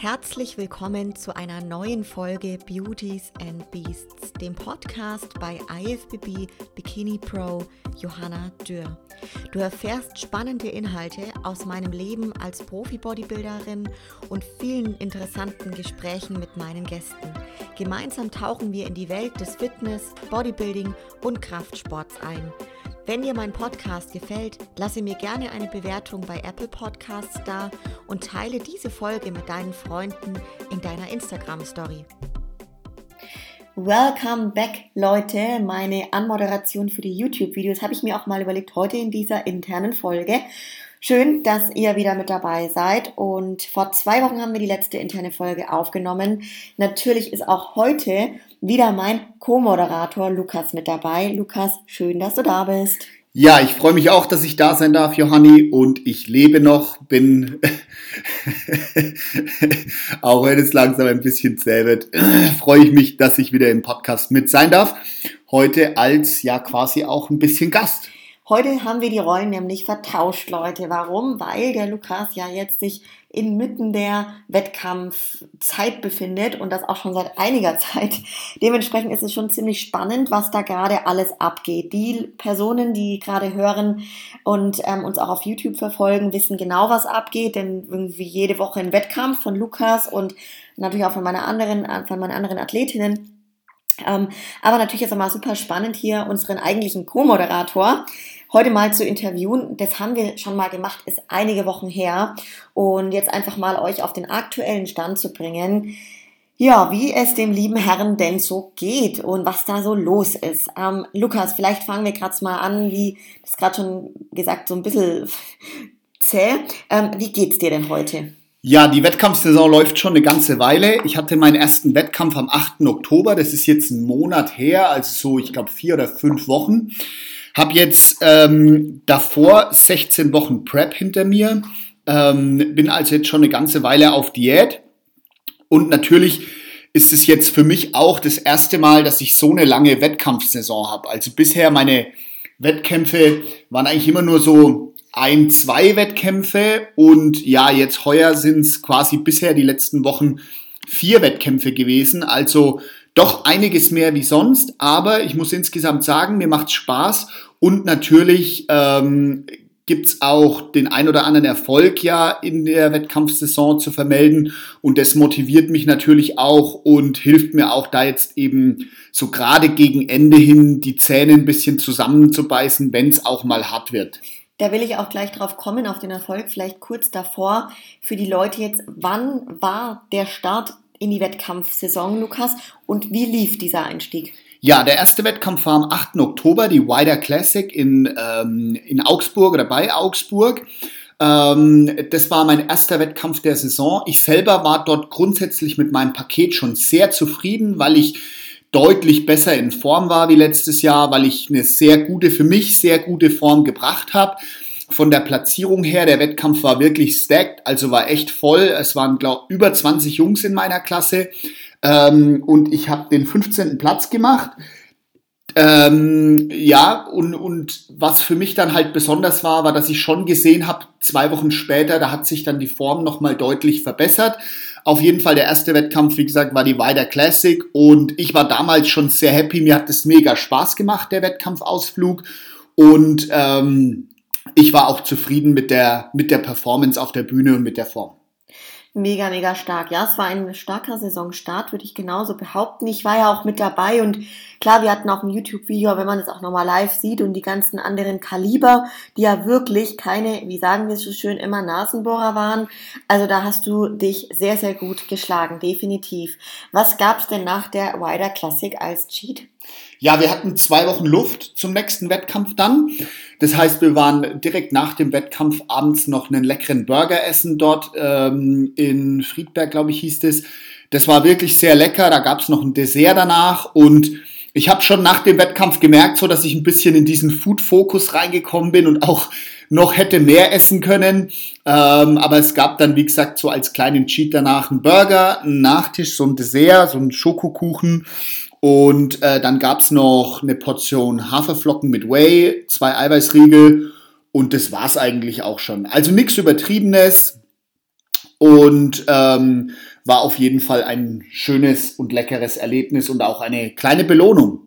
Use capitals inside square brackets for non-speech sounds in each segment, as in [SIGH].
Herzlich willkommen zu einer neuen Folge Beauties and Beasts, dem Podcast bei IFBB Bikini Pro Johanna Dürr. Du erfährst spannende Inhalte aus meinem Leben als Profi-Bodybuilderin und vielen interessanten Gesprächen mit meinen Gästen. Gemeinsam tauchen wir in die Welt des Fitness, Bodybuilding und Kraftsports ein. Wenn dir mein Podcast gefällt, lasse mir gerne eine Bewertung bei Apple Podcasts da und teile diese Folge mit deinen Freunden in deiner Instagram Story. Welcome back, Leute. Meine Anmoderation für die YouTube-Videos habe ich mir auch mal überlegt heute in dieser internen Folge. Schön, dass ihr wieder mit dabei seid. Und vor zwei Wochen haben wir die letzte interne Folge aufgenommen. Natürlich ist auch heute wieder mein Co-Moderator Lukas mit dabei. Lukas, schön, dass du da bist. Ja, ich freue mich auch, dass ich da sein darf, Johanni, und ich lebe noch, bin, [LAUGHS] auch wenn es langsam ein bisschen zäh wird, [CLEARS THROAT] freue ich mich, dass ich wieder im Podcast mit sein darf. Heute als ja quasi auch ein bisschen Gast. Heute haben wir die Rollen nämlich vertauscht, Leute. Warum? Weil der Lukas ja jetzt sich inmitten der Wettkampfzeit befindet und das auch schon seit einiger [LAUGHS] Zeit. Dementsprechend ist es schon ziemlich spannend, was da gerade alles abgeht. Die Personen, die gerade hören und ähm, uns auch auf YouTube verfolgen, wissen genau, was abgeht, denn irgendwie jede Woche ein Wettkampf von Lukas und natürlich auch von meiner anderen, von meinen anderen Athletinnen. Ähm, aber natürlich ist auch mal super spannend hier unseren eigentlichen Co-Moderator heute mal zu interviewen. Das haben wir schon mal gemacht, ist einige Wochen her. Und jetzt einfach mal euch auf den aktuellen Stand zu bringen. Ja, wie es dem lieben Herrn denn so geht und was da so los ist. Ähm, Lukas, vielleicht fangen wir gerade mal an, wie das gerade schon gesagt, so ein bisschen [LAUGHS] zäh. Ähm, wie geht's dir denn heute? Ja, die Wettkampfsaison läuft schon eine ganze Weile. Ich hatte meinen ersten Wettkampf am 8. Oktober. Das ist jetzt ein Monat her, also so, ich glaube, vier oder fünf Wochen. Hab jetzt ähm, davor 16 Wochen Prep hinter mir. Ähm, bin also jetzt schon eine ganze Weile auf Diät. Und natürlich ist es jetzt für mich auch das erste Mal, dass ich so eine lange Wettkampfsaison habe. Also bisher meine Wettkämpfe waren eigentlich immer nur so ein, zwei Wettkämpfe und ja, jetzt heuer sind es quasi bisher die letzten Wochen vier Wettkämpfe gewesen. Also doch einiges mehr wie sonst, aber ich muss insgesamt sagen, mir macht's Spaß und natürlich ähm, gibt auch den ein oder anderen Erfolg ja in der Wettkampfsaison zu vermelden und das motiviert mich natürlich auch und hilft mir auch da jetzt eben so gerade gegen Ende hin die Zähne ein bisschen zusammenzubeißen, wenn es auch mal hart wird. Da will ich auch gleich drauf kommen, auf den Erfolg. Vielleicht kurz davor für die Leute jetzt. Wann war der Start in die Wettkampfsaison, Lukas. Und wie lief dieser Einstieg? Ja, der erste Wettkampf war am 8. Oktober, die Wider Classic in, ähm, in Augsburg oder bei Augsburg. Ähm, das war mein erster Wettkampf der Saison. Ich selber war dort grundsätzlich mit meinem Paket schon sehr zufrieden, weil ich deutlich besser in Form war wie letztes Jahr, weil ich eine sehr gute, für mich sehr gute Form gebracht habe von der Platzierung her, der Wettkampf war wirklich stacked, also war echt voll. Es waren, glaube über 20 Jungs in meiner Klasse. Ähm, und ich habe den 15. Platz gemacht. Ähm, ja, und, und was für mich dann halt besonders war, war, dass ich schon gesehen habe, zwei Wochen später, da hat sich dann die Form nochmal deutlich verbessert. Auf jeden Fall der erste Wettkampf, wie gesagt, war die Wider Classic und ich war damals schon sehr happy. Mir hat es mega Spaß gemacht, der Wettkampfausflug. Und ähm, ich war auch zufrieden mit der, mit der Performance auf der Bühne und mit der Form. Mega, mega stark. Ja, es war ein starker Saisonstart, würde ich genauso behaupten. Ich war ja auch mit dabei und klar, wir hatten auch ein YouTube-Video, wenn man es auch nochmal live sieht und die ganzen anderen Kaliber, die ja wirklich keine, wie sagen wir es so schön, immer Nasenbohrer waren. Also da hast du dich sehr, sehr gut geschlagen, definitiv. Was gab's denn nach der Wider Classic als Cheat? Ja, wir hatten zwei Wochen Luft zum nächsten Wettkampf dann. Das heißt, wir waren direkt nach dem Wettkampf abends noch einen leckeren Burger essen dort ähm, in Friedberg, glaube ich, hieß es. Das war wirklich sehr lecker. Da gab es noch ein Dessert danach und ich habe schon nach dem Wettkampf gemerkt, so dass ich ein bisschen in diesen Food-Fokus reingekommen bin und auch noch hätte mehr essen können. Ähm, aber es gab dann, wie gesagt, so als kleinen Cheat danach einen Burger, einen Nachtisch, so ein Dessert, so einen Schokokuchen und äh, dann gab's noch eine Portion Haferflocken mit Whey, zwei Eiweißriegel und das war's eigentlich auch schon. Also nichts Übertriebenes. Und ähm, war auf jeden Fall ein schönes und leckeres Erlebnis und auch eine kleine Belohnung.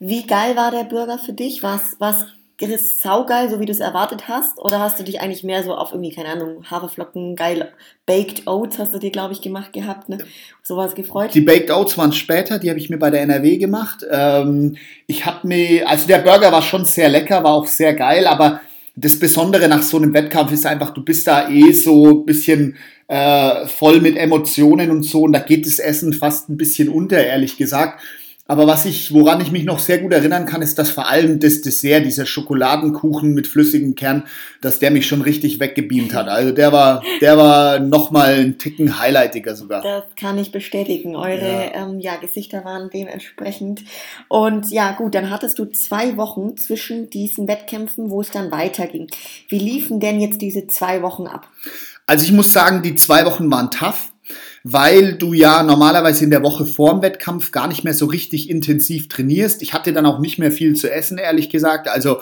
Wie geil war der Burger für dich? Was, was ist saugeil, so wie du es erwartet hast? Oder hast du dich eigentlich mehr so auf irgendwie, keine Ahnung, Haferflocken, geil, Baked Oats hast du dir, glaube ich, gemacht gehabt, ne? Sowas gefreut? Die Baked Oats waren später, die habe ich mir bei der NRW gemacht. Ähm, ich habe mir, also der Burger war schon sehr lecker, war auch sehr geil, aber das Besondere nach so einem Wettkampf ist einfach, du bist da eh so ein bisschen äh, voll mit Emotionen und so und da geht das Essen fast ein bisschen unter, ehrlich gesagt. Aber was ich, woran ich mich noch sehr gut erinnern kann, ist, dass vor allem das Dessert, dieser Schokoladenkuchen mit flüssigem Kern, dass der mich schon richtig weggebeamt hat. Also der war, der war nochmal ein Ticken highlightiger sogar. Das kann ich bestätigen. Eure ja. Ähm, ja, Gesichter waren dementsprechend. Und ja, gut, dann hattest du zwei Wochen zwischen diesen Wettkämpfen, wo es dann weiterging. Wie liefen denn jetzt diese zwei Wochen ab? Also ich muss sagen, die zwei Wochen waren tough weil du ja normalerweise in der Woche vorm Wettkampf gar nicht mehr so richtig intensiv trainierst. Ich hatte dann auch nicht mehr viel zu essen, ehrlich gesagt. Also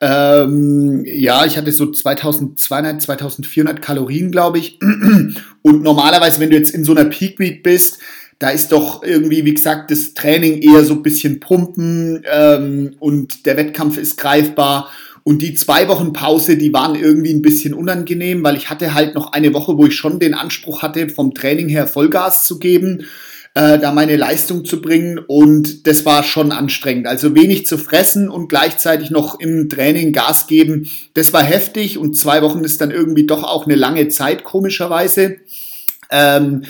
ähm, ja, ich hatte so 2200, 2400 Kalorien, glaube ich. [CLEARS THROAT] Und normalerweise, wenn du jetzt in so einer Peak Week bist, da ist doch irgendwie, wie gesagt, das Training eher so ein bisschen pumpen ähm, und der Wettkampf ist greifbar. Und die zwei Wochen Pause, die waren irgendwie ein bisschen unangenehm, weil ich hatte halt noch eine Woche, wo ich schon den Anspruch hatte, vom Training her Vollgas zu geben, äh, da meine Leistung zu bringen. Und das war schon anstrengend. Also wenig zu fressen und gleichzeitig noch im Training Gas geben, das war heftig. Und zwei Wochen ist dann irgendwie doch auch eine lange Zeit, komischerweise. Ähm,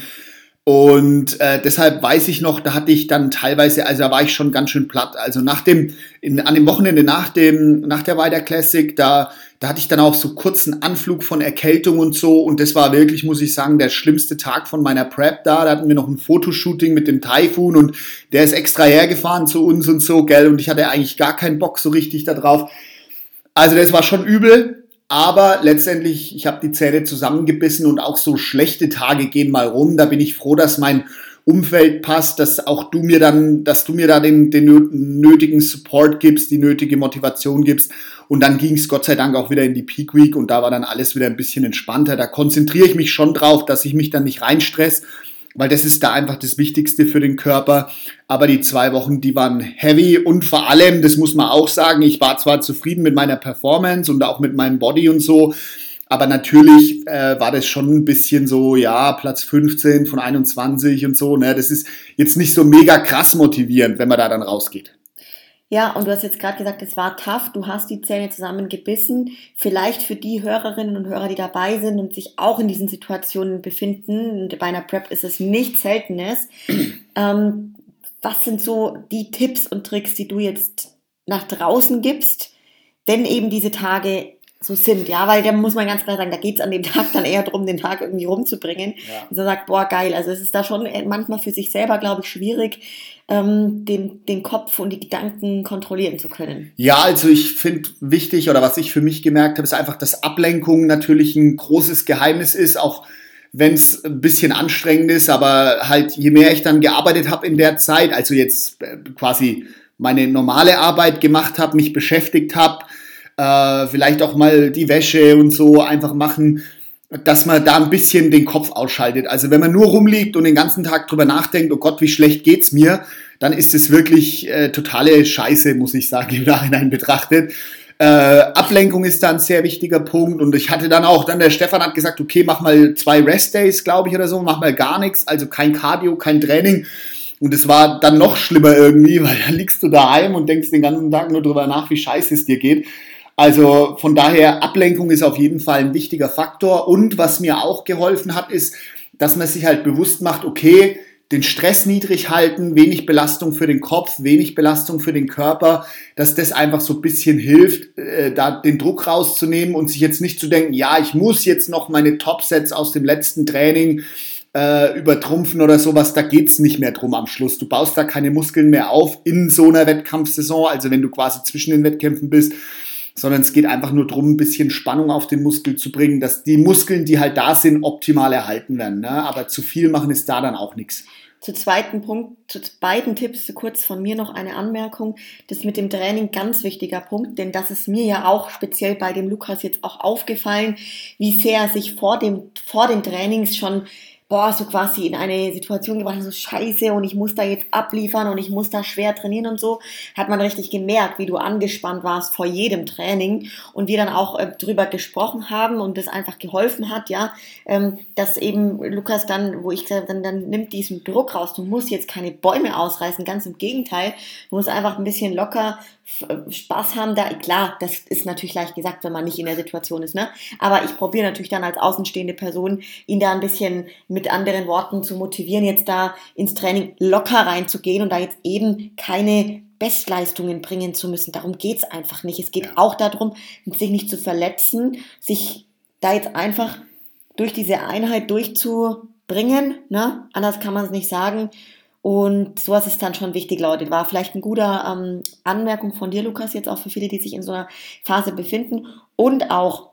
und äh, deshalb weiß ich noch, da hatte ich dann teilweise, also da war ich schon ganz schön platt. Also nach dem, in, an dem Wochenende nach dem, nach der Wider Classic, da, da hatte ich dann auch so kurzen Anflug von Erkältung und so. Und das war wirklich, muss ich sagen, der schlimmste Tag von meiner Prep da. Da hatten wir noch ein Fotoshooting mit dem Typhoon und der ist extra hergefahren zu uns und so, gell. Und ich hatte eigentlich gar keinen Bock so richtig da drauf. Also das war schon übel. Aber letztendlich, ich habe die Zähne zusammengebissen und auch so schlechte Tage gehen mal rum. Da bin ich froh, dass mein Umfeld passt, dass auch du mir dann, dass du mir da den, den nötigen Support gibst, die nötige Motivation gibst. Und dann ging es Gott sei Dank auch wieder in die Peak Week und da war dann alles wieder ein bisschen entspannter. Da konzentriere ich mich schon drauf, dass ich mich dann nicht reinstress weil das ist da einfach das Wichtigste für den Körper. Aber die zwei Wochen, die waren heavy und vor allem, das muss man auch sagen, ich war zwar zufrieden mit meiner Performance und auch mit meinem Body und so, aber natürlich äh, war das schon ein bisschen so, ja, Platz 15 von 21 und so. Ne? Das ist jetzt nicht so mega krass motivierend, wenn man da dann rausgeht. Ja, und du hast jetzt gerade gesagt, es war tough, du hast die Zähne zusammengebissen. Vielleicht für die Hörerinnen und Hörer, die dabei sind und sich auch in diesen Situationen befinden, und bei einer Prep ist es nichts Seltenes. [CLEARS THROAT] ähm, was sind so die Tipps und Tricks, die du jetzt nach draußen gibst, wenn eben diese Tage so sind, ja, weil da muss man ganz klar sagen, da geht's an dem Tag dann eher darum, den Tag irgendwie rumzubringen. Ja. Und so sagt, boah, geil. Also es ist da schon manchmal für sich selber, glaube ich, schwierig, ähm, den, den Kopf und die Gedanken kontrollieren zu können. Ja, also ich finde wichtig oder was ich für mich gemerkt habe, ist einfach, dass Ablenkung natürlich ein großes Geheimnis ist, auch wenn es ein bisschen anstrengend ist, aber halt je mehr ich dann gearbeitet habe in der Zeit, also jetzt äh, quasi meine normale Arbeit gemacht habe, mich beschäftigt habe, äh, vielleicht auch mal die Wäsche und so einfach machen, dass man da ein bisschen den Kopf ausschaltet. Also wenn man nur rumliegt und den ganzen Tag drüber nachdenkt, oh Gott, wie schlecht geht's mir, dann ist es wirklich äh, totale Scheiße, muss ich sagen, im Nachhinein betrachtet. Äh, Ablenkung ist da ein sehr wichtiger Punkt und ich hatte dann auch, dann der Stefan hat gesagt, okay, mach mal zwei Rest-Days, glaube ich, oder so, mach mal gar nichts, also kein Cardio, kein Training. Und es war dann noch schlimmer irgendwie, [LAUGHS] weil dann liegst du daheim und denkst den ganzen Tag nur drüber nach, wie scheiße es dir geht. Also von daher, Ablenkung ist auf jeden Fall ein wichtiger Faktor. Und was mir auch geholfen hat, ist, dass man sich halt bewusst macht, okay, den Stress niedrig halten, wenig Belastung für den Kopf, wenig Belastung für den Körper, dass das einfach so ein bisschen hilft, äh, da den Druck rauszunehmen und sich jetzt nicht zu denken, ja, ich muss jetzt noch meine Topsets aus dem letzten Training äh, übertrumpfen oder sowas, da geht's nicht mehr drum am Schluss. Du baust da keine Muskeln mehr auf in so einer Wettkampfsaison, also wenn du quasi zwischen den Wettkämpfen bist, sondern es geht einfach nur darum, ein bisschen Spannung auf den Muskel zu bringen, dass die Muskeln, die halt da sind, optimal erhalten werden. Ne? Aber zu viel machen ist da dann auch nichts. Zu zweiten Punkt, zu beiden Tipps kurz von mir noch eine Anmerkung. Das mit dem Training ganz wichtiger Punkt, denn das ist mir ja auch speziell bei dem Lukas jetzt auch aufgefallen, wie sehr er sich vor dem, vor den Trainings schon boah, so quasi in eine Situation gebracht, so scheiße und ich muss da jetzt abliefern und ich muss da schwer trainieren und so, hat man richtig gemerkt, wie du angespannt warst vor jedem Training und wir dann auch äh, drüber gesprochen haben und das einfach geholfen hat, ja, ähm, dass eben Lukas dann, wo ich gesagt dann, dann nimmt diesen Druck raus, du musst jetzt keine Bäume ausreißen, ganz im Gegenteil, du musst einfach ein bisschen locker Spaß haben da, klar, das ist natürlich leicht gesagt, wenn man nicht in der Situation ist, ne? Aber ich probiere natürlich dann als außenstehende Person, ihn da ein bisschen mit anderen Worten zu motivieren, jetzt da ins Training locker reinzugehen und da jetzt eben keine Bestleistungen bringen zu müssen. Darum geht's einfach nicht. Es geht ja. auch darum, sich nicht zu verletzen, sich da jetzt einfach durch diese Einheit durchzubringen, ne? Anders kann man es nicht sagen. Und sowas ist dann schon wichtig, Leute. War vielleicht ein guter ähm, Anmerkung von dir, Lukas, jetzt auch für viele, die sich in so einer Phase befinden. Und auch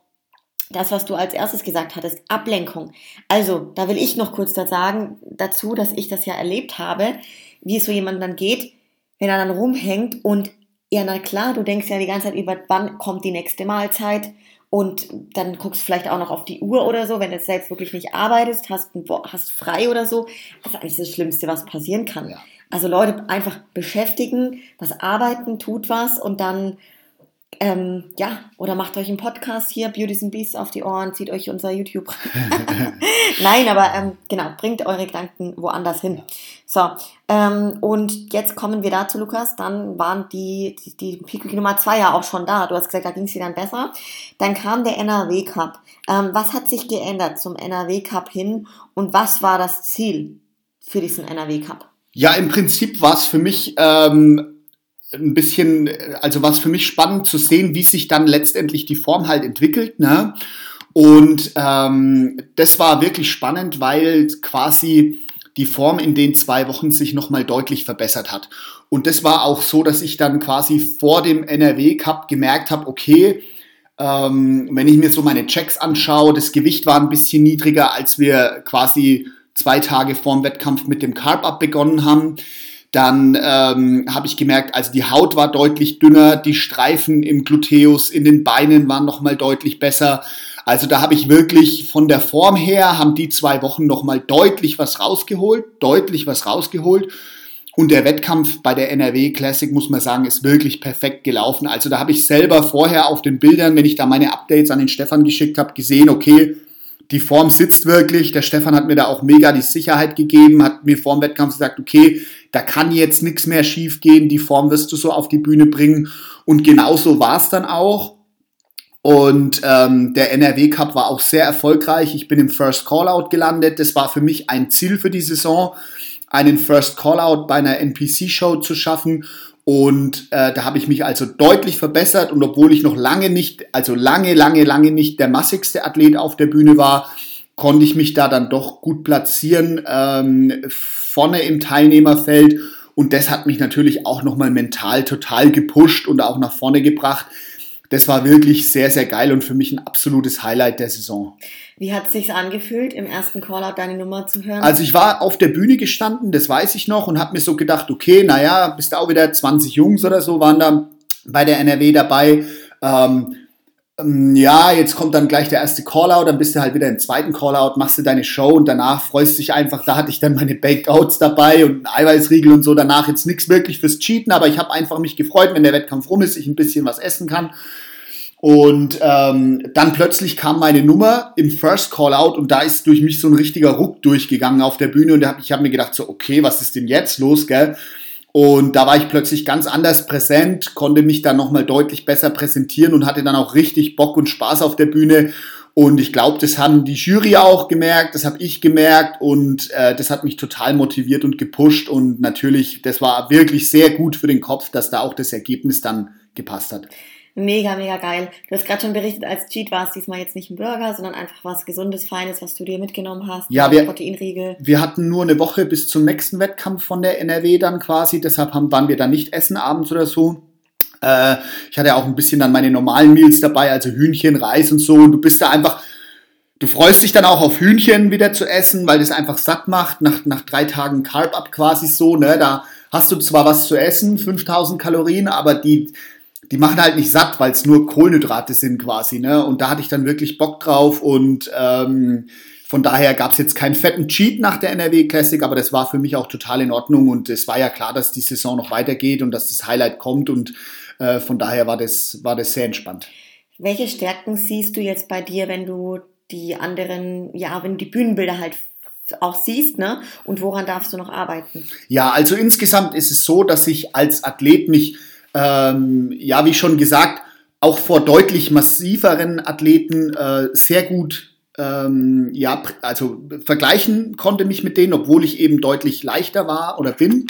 das, was du als erstes gesagt hattest, Ablenkung. Also, da will ich noch kurz da sagen, dazu, dass ich das ja erlebt habe, wie es so jemand dann geht, wenn er dann rumhängt und ja, na klar, du denkst ja die ganze Zeit über, wann kommt die nächste Mahlzeit und dann guckst du vielleicht auch noch auf die Uhr oder so, wenn du selbst wirklich nicht arbeitest, hast, hast frei oder so. Das ist eigentlich das Schlimmste, was passieren kann. Ja. Also Leute einfach beschäftigen, was arbeiten, tut was und dann ähm, ja, oder macht euch einen Podcast hier, Beauties and Beasts auf die Ohren, zieht euch unser YouTube. [LAUGHS] Nein, aber ähm, genau, bringt eure Gedanken woanders hin. So, ähm, und jetzt kommen wir dazu, Lukas. Dann waren die, die, die Pico Nummer zwei ja auch schon da. Du hast gesagt, da ging es dir dann besser. Dann kam der NRW Cup. Ähm, was hat sich geändert zum NRW Cup hin und was war das Ziel für diesen NRW Cup? Ja, im Prinzip war es für mich ähm, ein bisschen, also was für mich spannend zu sehen, wie sich dann letztendlich die Form halt entwickelt. Ne? Und ähm, das war wirklich spannend, weil quasi die Form in den zwei Wochen sich nochmal deutlich verbessert hat. Und das war auch so, dass ich dann quasi vor dem NRW Cup gemerkt habe, okay, ähm, wenn ich mir so meine Checks anschaue, das Gewicht war ein bisschen niedriger, als wir quasi zwei Tage vorm Wettkampf mit dem Carb Up begonnen haben. Dann ähm, habe ich gemerkt, also die Haut war deutlich dünner, die Streifen im Gluteus, in den Beinen waren nochmal deutlich besser. Also da habe ich wirklich von der Form her, haben die zwei Wochen nochmal deutlich was rausgeholt, deutlich was rausgeholt. Und der Wettkampf bei der NRW Classic, muss man sagen, ist wirklich perfekt gelaufen. Also da habe ich selber vorher auf den Bildern, wenn ich da meine Updates an den Stefan geschickt habe, gesehen, okay, die Form sitzt wirklich. Der Stefan hat mir da auch mega die Sicherheit gegeben, hat mir vor dem Wettkampf gesagt, okay, da kann jetzt nichts mehr schief gehen, die Form wirst du so auf die Bühne bringen. Und genauso war es dann auch. Und ähm, der NRW Cup war auch sehr erfolgreich. Ich bin im First Callout gelandet. Das war für mich ein Ziel für die Saison, einen First Callout bei einer NPC-Show zu schaffen. Und äh, da habe ich mich also deutlich verbessert. Und obwohl ich noch lange nicht, also lange, lange, lange nicht der massigste Athlet auf der Bühne war, konnte ich mich da dann doch gut platzieren, ähm, vorne im Teilnehmerfeld. Und das hat mich natürlich auch nochmal mental total gepusht und auch nach vorne gebracht. Das war wirklich sehr, sehr geil und für mich ein absolutes Highlight der Saison. Wie hat es sich angefühlt, im ersten Callout deine Nummer zu hören? Also ich war auf der Bühne gestanden, das weiß ich noch, und habe mir so gedacht, okay, naja, bist auch wieder 20 Jungs oder so waren da bei der NRW dabei. Ähm, ähm, ja, jetzt kommt dann gleich der erste Callout, dann bist du halt wieder im zweiten Callout, machst du deine Show und danach freust du dich einfach, da hatte ich dann meine Baked Oats dabei und einen Eiweißriegel und so, danach jetzt nichts wirklich fürs Cheaten, aber ich habe einfach mich gefreut, wenn der Wettkampf rum ist, ich ein bisschen was essen kann. Und ähm, dann plötzlich kam meine Nummer im First Callout und da ist durch mich so ein richtiger Ruck durchgegangen auf der Bühne und ich habe mir gedacht so, okay, was ist denn jetzt los, gell? Und da war ich plötzlich ganz anders präsent, konnte mich dann nochmal deutlich besser präsentieren und hatte dann auch richtig Bock und Spaß auf der Bühne. Und ich glaube, das haben die Jury auch gemerkt, das habe ich gemerkt und äh, das hat mich total motiviert und gepusht. Und natürlich, das war wirklich sehr gut für den Kopf, dass da auch das Ergebnis dann gepasst hat. Mega, mega geil. Du hast gerade schon berichtet, als Cheat war es diesmal jetzt nicht ein Burger, sondern einfach was Gesundes, Feines, was du dir mitgenommen hast. Ja, wir, Proteinriegel. Wir hatten nur eine Woche bis zum nächsten Wettkampf von der NRW dann quasi, deshalb haben, waren wir dann nicht essen abends oder so. Äh, ich hatte auch ein bisschen dann meine normalen Meals dabei, also Hühnchen, Reis und so. Und du bist da einfach, du freust dich dann auch auf Hühnchen wieder zu essen, weil das einfach satt macht, nach, nach drei Tagen Carb-Up quasi so, ne, da hast du zwar was zu essen, 5000 Kalorien, aber die, die machen halt nicht satt, weil es nur Kohlenhydrate sind quasi, ne, und da hatte ich dann wirklich Bock drauf und, ähm, von daher gab es jetzt keinen fetten Cheat nach der NRW Classic, aber das war für mich auch total in Ordnung und es war ja klar, dass die Saison noch weitergeht und dass das Highlight kommt und äh, von daher war das, war das sehr entspannt. Welche Stärken siehst du jetzt bei dir, wenn du die anderen, ja, wenn die Bühnenbilder halt auch siehst, ne? Und woran darfst du noch arbeiten? Ja, also insgesamt ist es so, dass ich als Athlet mich, ähm, ja, wie schon gesagt, auch vor deutlich massiveren Athleten äh, sehr gut ähm, ja, also vergleichen konnte mich mit denen, obwohl ich eben deutlich leichter war oder bin.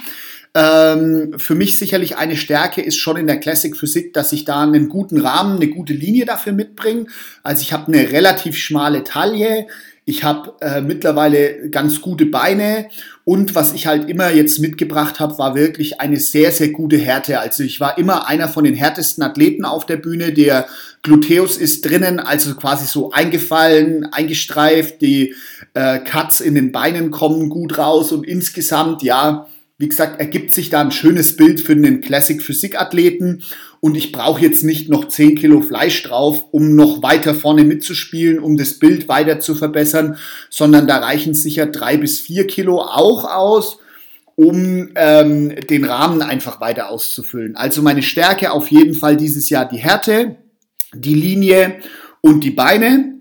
Ähm, für mich sicherlich eine Stärke ist schon in der Classic Physik, dass ich da einen guten Rahmen, eine gute Linie dafür mitbringe. Also ich habe eine relativ schmale Taille, ich habe äh, mittlerweile ganz gute Beine und was ich halt immer jetzt mitgebracht habe, war wirklich eine sehr, sehr gute Härte. Also ich war immer einer von den härtesten Athleten auf der Bühne. Der Gluteus ist drinnen, also quasi so eingefallen, eingestreift. Die äh, Cuts in den Beinen kommen gut raus und insgesamt, ja, wie gesagt, ergibt sich da ein schönes Bild für einen Classic Physik-Athleten und ich brauche jetzt nicht noch 10 Kilo Fleisch drauf, um noch weiter vorne mitzuspielen, um das Bild weiter zu verbessern, sondern da reichen sicher drei bis vier Kilo auch aus, um ähm, den Rahmen einfach weiter auszufüllen. Also meine Stärke auf jeden Fall dieses Jahr die Härte, die Linie und die Beine.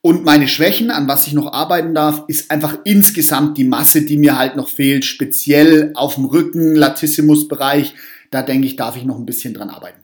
Und meine Schwächen, an was ich noch arbeiten darf, ist einfach insgesamt die Masse, die mir halt noch fehlt, speziell auf dem Rücken, Latissimus-Bereich. Da denke ich, darf ich noch ein bisschen dran arbeiten.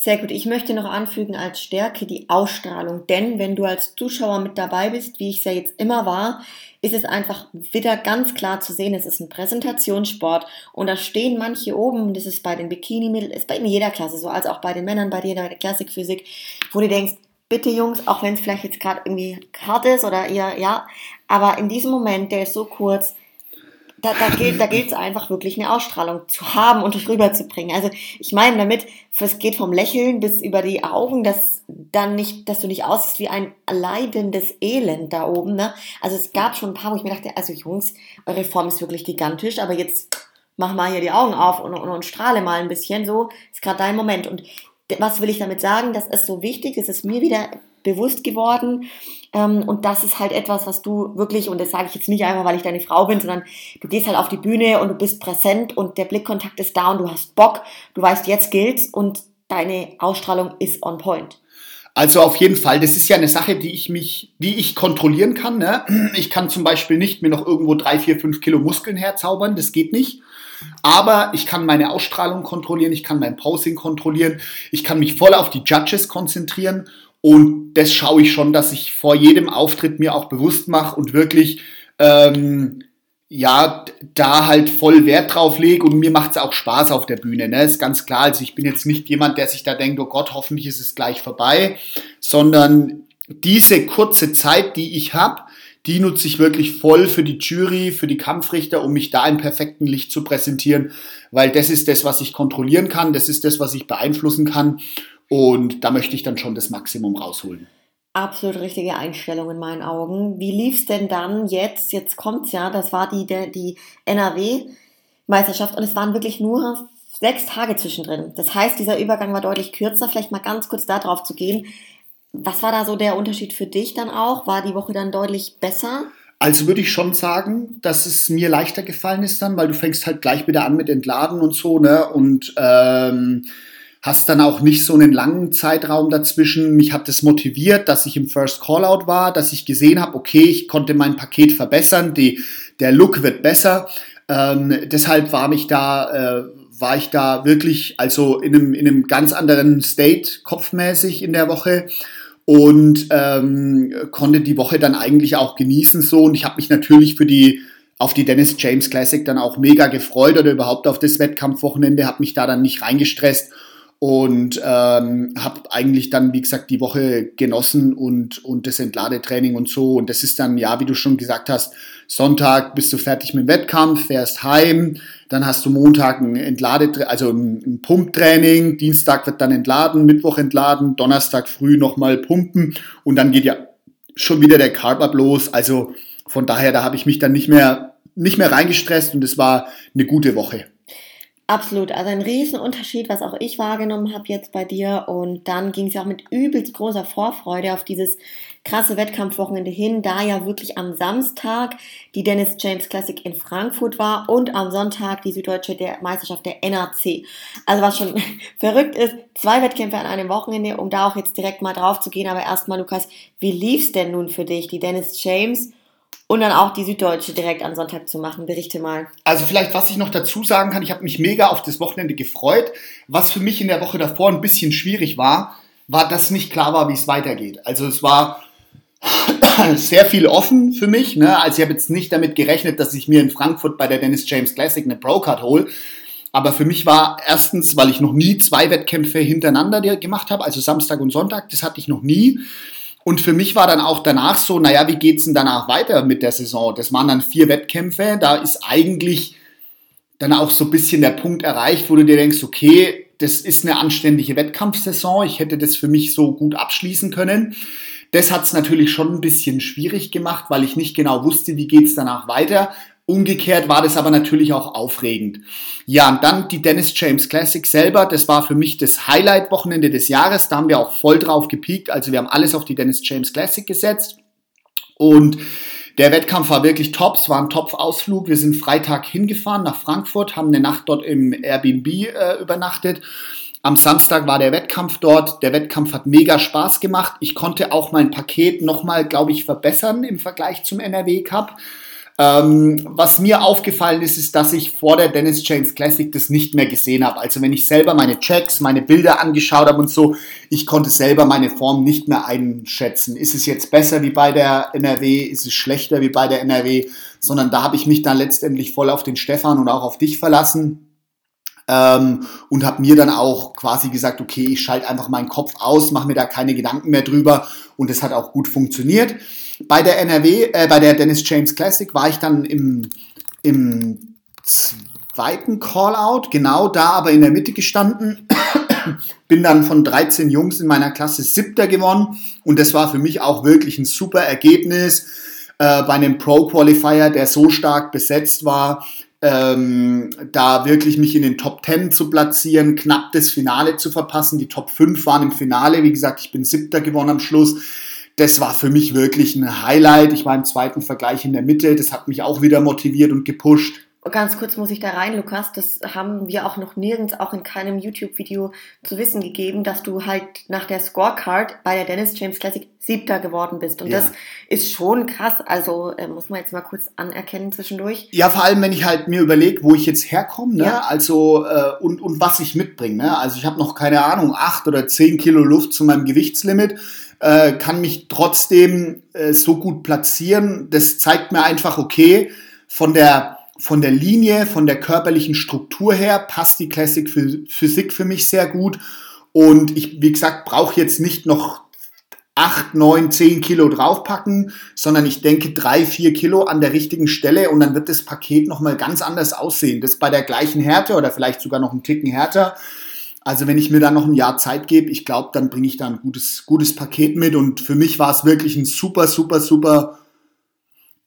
Sehr gut. Ich möchte noch anfügen als Stärke die Ausstrahlung. Denn wenn du als Zuschauer mit dabei bist, wie ich es ja jetzt immer war, ist es einfach wieder ganz klar zu sehen, es ist ein Präsentationssport und da stehen manche oben, das ist bei den Bikini-Mädels, ist bei in jeder Klasse so, als auch bei den Männern, bei dir in der Klassikphysik, wo du denkst, bitte Jungs, auch wenn es vielleicht jetzt gerade irgendwie hart ist oder ihr, ja, aber in diesem Moment, der ist so kurz, da, da gilt da gilt es [LAUGHS] einfach wirklich eine Ausstrahlung zu haben und rüberzubringen. Also ich meine damit, es geht vom Lächeln bis über die Augen, dass dann nicht, dass du nicht aussiehst wie ein leidendes Elend da oben. Ne? Also es gab schon ein paar, wo ich mir dachte, also Jungs, eure Form ist wirklich gigantisch, aber jetzt mach mal hier die Augen auf und, und, und strahle mal ein bisschen. So ist gerade dein Moment. Und was will ich damit sagen? Das ist so wichtig, das ist mir wieder bewusst geworden. Ähm, und das ist halt etwas, was du wirklich, und das sage ich jetzt nicht einfach, weil ich deine Frau bin, sondern du gehst halt auf die Bühne und du bist präsent und der Blickkontakt ist da und du hast Bock, du weißt, jetzt gilt's und deine Ausstrahlung ist on point. Also auf jeden Fall, das ist ja eine Sache, die ich mich, die ich kontrollieren kann. Ne? Ich kann zum Beispiel nicht mir noch irgendwo drei, vier, fünf Kilo Muskeln herzaubern, das geht nicht. Aber ich kann meine Ausstrahlung kontrollieren, ich kann mein Posing kontrollieren, ich kann mich voll auf die Judges konzentrieren und das schaue ich schon, dass ich vor jedem Auftritt mir auch bewusst mache und wirklich ähm, ja da halt voll Wert drauf lege. Und mir macht es auch Spaß auf der Bühne, ne? Ist ganz klar. Also ich bin jetzt nicht jemand, der sich da denkt, oh Gott, hoffentlich ist es gleich vorbei, sondern diese kurze Zeit, die ich habe, die nutze ich wirklich voll für die Jury, für die Kampfrichter, um mich da im perfekten Licht zu präsentieren, weil das ist das, was ich kontrollieren kann, das ist das, was ich beeinflussen kann und da möchte ich dann schon das Maximum rausholen. Absolut richtige Einstellung in meinen Augen. Wie lief es denn dann jetzt? Jetzt kommt's ja, das war die, die NRW-Meisterschaft und es waren wirklich nur sechs Tage zwischendrin. Das heißt, dieser Übergang war deutlich kürzer. Vielleicht mal ganz kurz darauf zu gehen. Was war da so der Unterschied für dich dann auch? War die Woche dann deutlich besser? Also würde ich schon sagen, dass es mir leichter gefallen ist dann, weil du fängst halt gleich wieder an mit Entladen und so, ne? Und ähm, hast dann auch nicht so einen langen Zeitraum dazwischen. Mich hat das motiviert, dass ich im First Callout war, dass ich gesehen habe, okay, ich konnte mein Paket verbessern, die, der Look wird besser. Ähm, deshalb war mich da, äh, war ich da wirklich also in einem, in einem ganz anderen State kopfmäßig in der Woche und ähm, konnte die Woche dann eigentlich auch genießen so und ich habe mich natürlich für die auf die Dennis James Classic dann auch mega gefreut oder überhaupt auf das Wettkampfwochenende, habe mich da dann nicht reingestresst und ähm, habe eigentlich dann, wie gesagt, die Woche genossen und, und das Entladetraining und so. Und das ist dann, ja, wie du schon gesagt hast, Sonntag bist du fertig mit dem Wettkampf, fährst heim, dann hast du Montag ein Entlade, also ein Pumptraining, Dienstag wird dann entladen, Mittwoch entladen, Donnerstag früh nochmal pumpen und dann geht ja schon wieder der Carb-Up los. Also von daher, da habe ich mich dann nicht mehr, nicht mehr reingestresst und es war eine gute Woche. Absolut, also ein Riesenunterschied, was auch ich wahrgenommen habe jetzt bei dir. Und dann ging es ja auch mit übelst großer Vorfreude auf dieses krasse Wettkampfwochenende hin, da ja wirklich am Samstag die Dennis James Classic in Frankfurt war und am Sonntag die Süddeutsche der Meisterschaft der NRC. Also was schon [LAUGHS] verrückt ist, zwei Wettkämpfe an einem Wochenende, um da auch jetzt direkt mal drauf zu gehen. Aber erstmal, Lukas, wie lief's denn nun für dich, die Dennis James und dann auch die Süddeutsche direkt am Sonntag zu machen. Berichte mal. Also vielleicht, was ich noch dazu sagen kann, ich habe mich mega auf das Wochenende gefreut. Was für mich in der Woche davor ein bisschen schwierig war, war, dass nicht klar war, wie es weitergeht. Also es war [CLEARS THROAT] sehr viel offen für mich. Ne? Also ich habe jetzt nicht damit gerechnet, dass ich mir in Frankfurt bei der Dennis James Classic eine Pro-Card hole. Aber für mich war erstens, weil ich noch nie zwei Wettkämpfe hintereinander gemacht habe, also Samstag und Sonntag, das hatte ich noch nie. Und für mich war dann auch danach so, naja, wie geht's denn danach weiter mit der Saison? Das waren dann vier Wettkämpfe, da ist eigentlich dann auch so ein bisschen der Punkt erreicht, wo du dir denkst, okay, das ist eine anständige Wettkampfsaison, ich hätte das für mich so gut abschließen können. Das hat es natürlich schon ein bisschen schwierig gemacht, weil ich nicht genau wusste, wie geht's danach weiter. Umgekehrt war das aber natürlich auch aufregend. Ja, und dann die Dennis James Classic selber, das war für mich das Highlight-Wochenende des Jahres. Da haben wir auch voll drauf gepiekt. Also wir haben alles auf die Dennis James Classic gesetzt. Und der Wettkampf war wirklich top. Es war ein Top-Ausflug. Wir sind Freitag hingefahren nach Frankfurt, haben eine Nacht dort im Airbnb äh, übernachtet. Am Samstag war der Wettkampf dort. Der Wettkampf hat mega Spaß gemacht. Ich konnte auch mein Paket nochmal, glaube ich, verbessern im Vergleich zum NRW Cup. Ähm, was mir aufgefallen ist, ist, dass ich vor der Dennis James Classic das nicht mehr gesehen habe. Also wenn ich selber meine Checks, meine Bilder angeschaut habe und so, ich konnte selber meine Form nicht mehr einschätzen. Ist es jetzt besser wie bei der NRW? Ist es schlechter wie bei der NRW? Sondern da habe ich mich dann letztendlich voll auf den Stefan und auch auf dich verlassen. Ähm, und habe mir dann auch quasi gesagt, okay, ich schalte einfach meinen Kopf aus, mache mir da keine Gedanken mehr drüber und es hat auch gut funktioniert. Bei der NRW, äh, bei der Dennis James Classic war ich dann im, im zweiten Callout, genau da aber in der Mitte gestanden. [COUGHS] Bin dann von 13 Jungs in meiner Klasse siebter gewonnen und das war für mich auch wirklich ein super Ergebnis äh, bei einem Pro Qualifier, der so stark besetzt war ähm, da wirklich mich in den Top 10 zu platzieren, knapp das Finale zu verpassen. Die Top 5 waren im Finale. Wie gesagt, ich bin siebter geworden am Schluss. Das war für mich wirklich ein Highlight. Ich war im zweiten Vergleich in der Mitte. Das hat mich auch wieder motiviert und gepusht. Ganz kurz muss ich da rein, Lukas. Das haben wir auch noch nirgends, auch in keinem YouTube-Video zu wissen gegeben, dass du halt nach der Scorecard bei der Dennis James Classic Siebter geworden bist. Und ja. das ist schon krass. Also äh, muss man jetzt mal kurz anerkennen zwischendurch. Ja, vor allem, wenn ich halt mir überlege, wo ich jetzt herkomme, ne? Ja. Also äh, und, und was ich mitbringe. Ne? Also ich habe noch keine Ahnung, acht oder zehn Kilo Luft zu meinem Gewichtslimit. Äh, kann mich trotzdem äh, so gut platzieren. Das zeigt mir einfach, okay, von der von der Linie, von der körperlichen Struktur her passt die Classic Physik für mich sehr gut. Und ich, wie gesagt, brauche jetzt nicht noch 8, 9, 10 Kilo draufpacken, sondern ich denke 3, 4 Kilo an der richtigen Stelle und dann wird das Paket nochmal ganz anders aussehen. Das bei der gleichen Härte oder vielleicht sogar noch einen Ticken härter. Also wenn ich mir dann noch ein Jahr Zeit gebe, ich glaube, dann bringe ich da ein gutes, gutes Paket mit und für mich war es wirklich ein super, super, super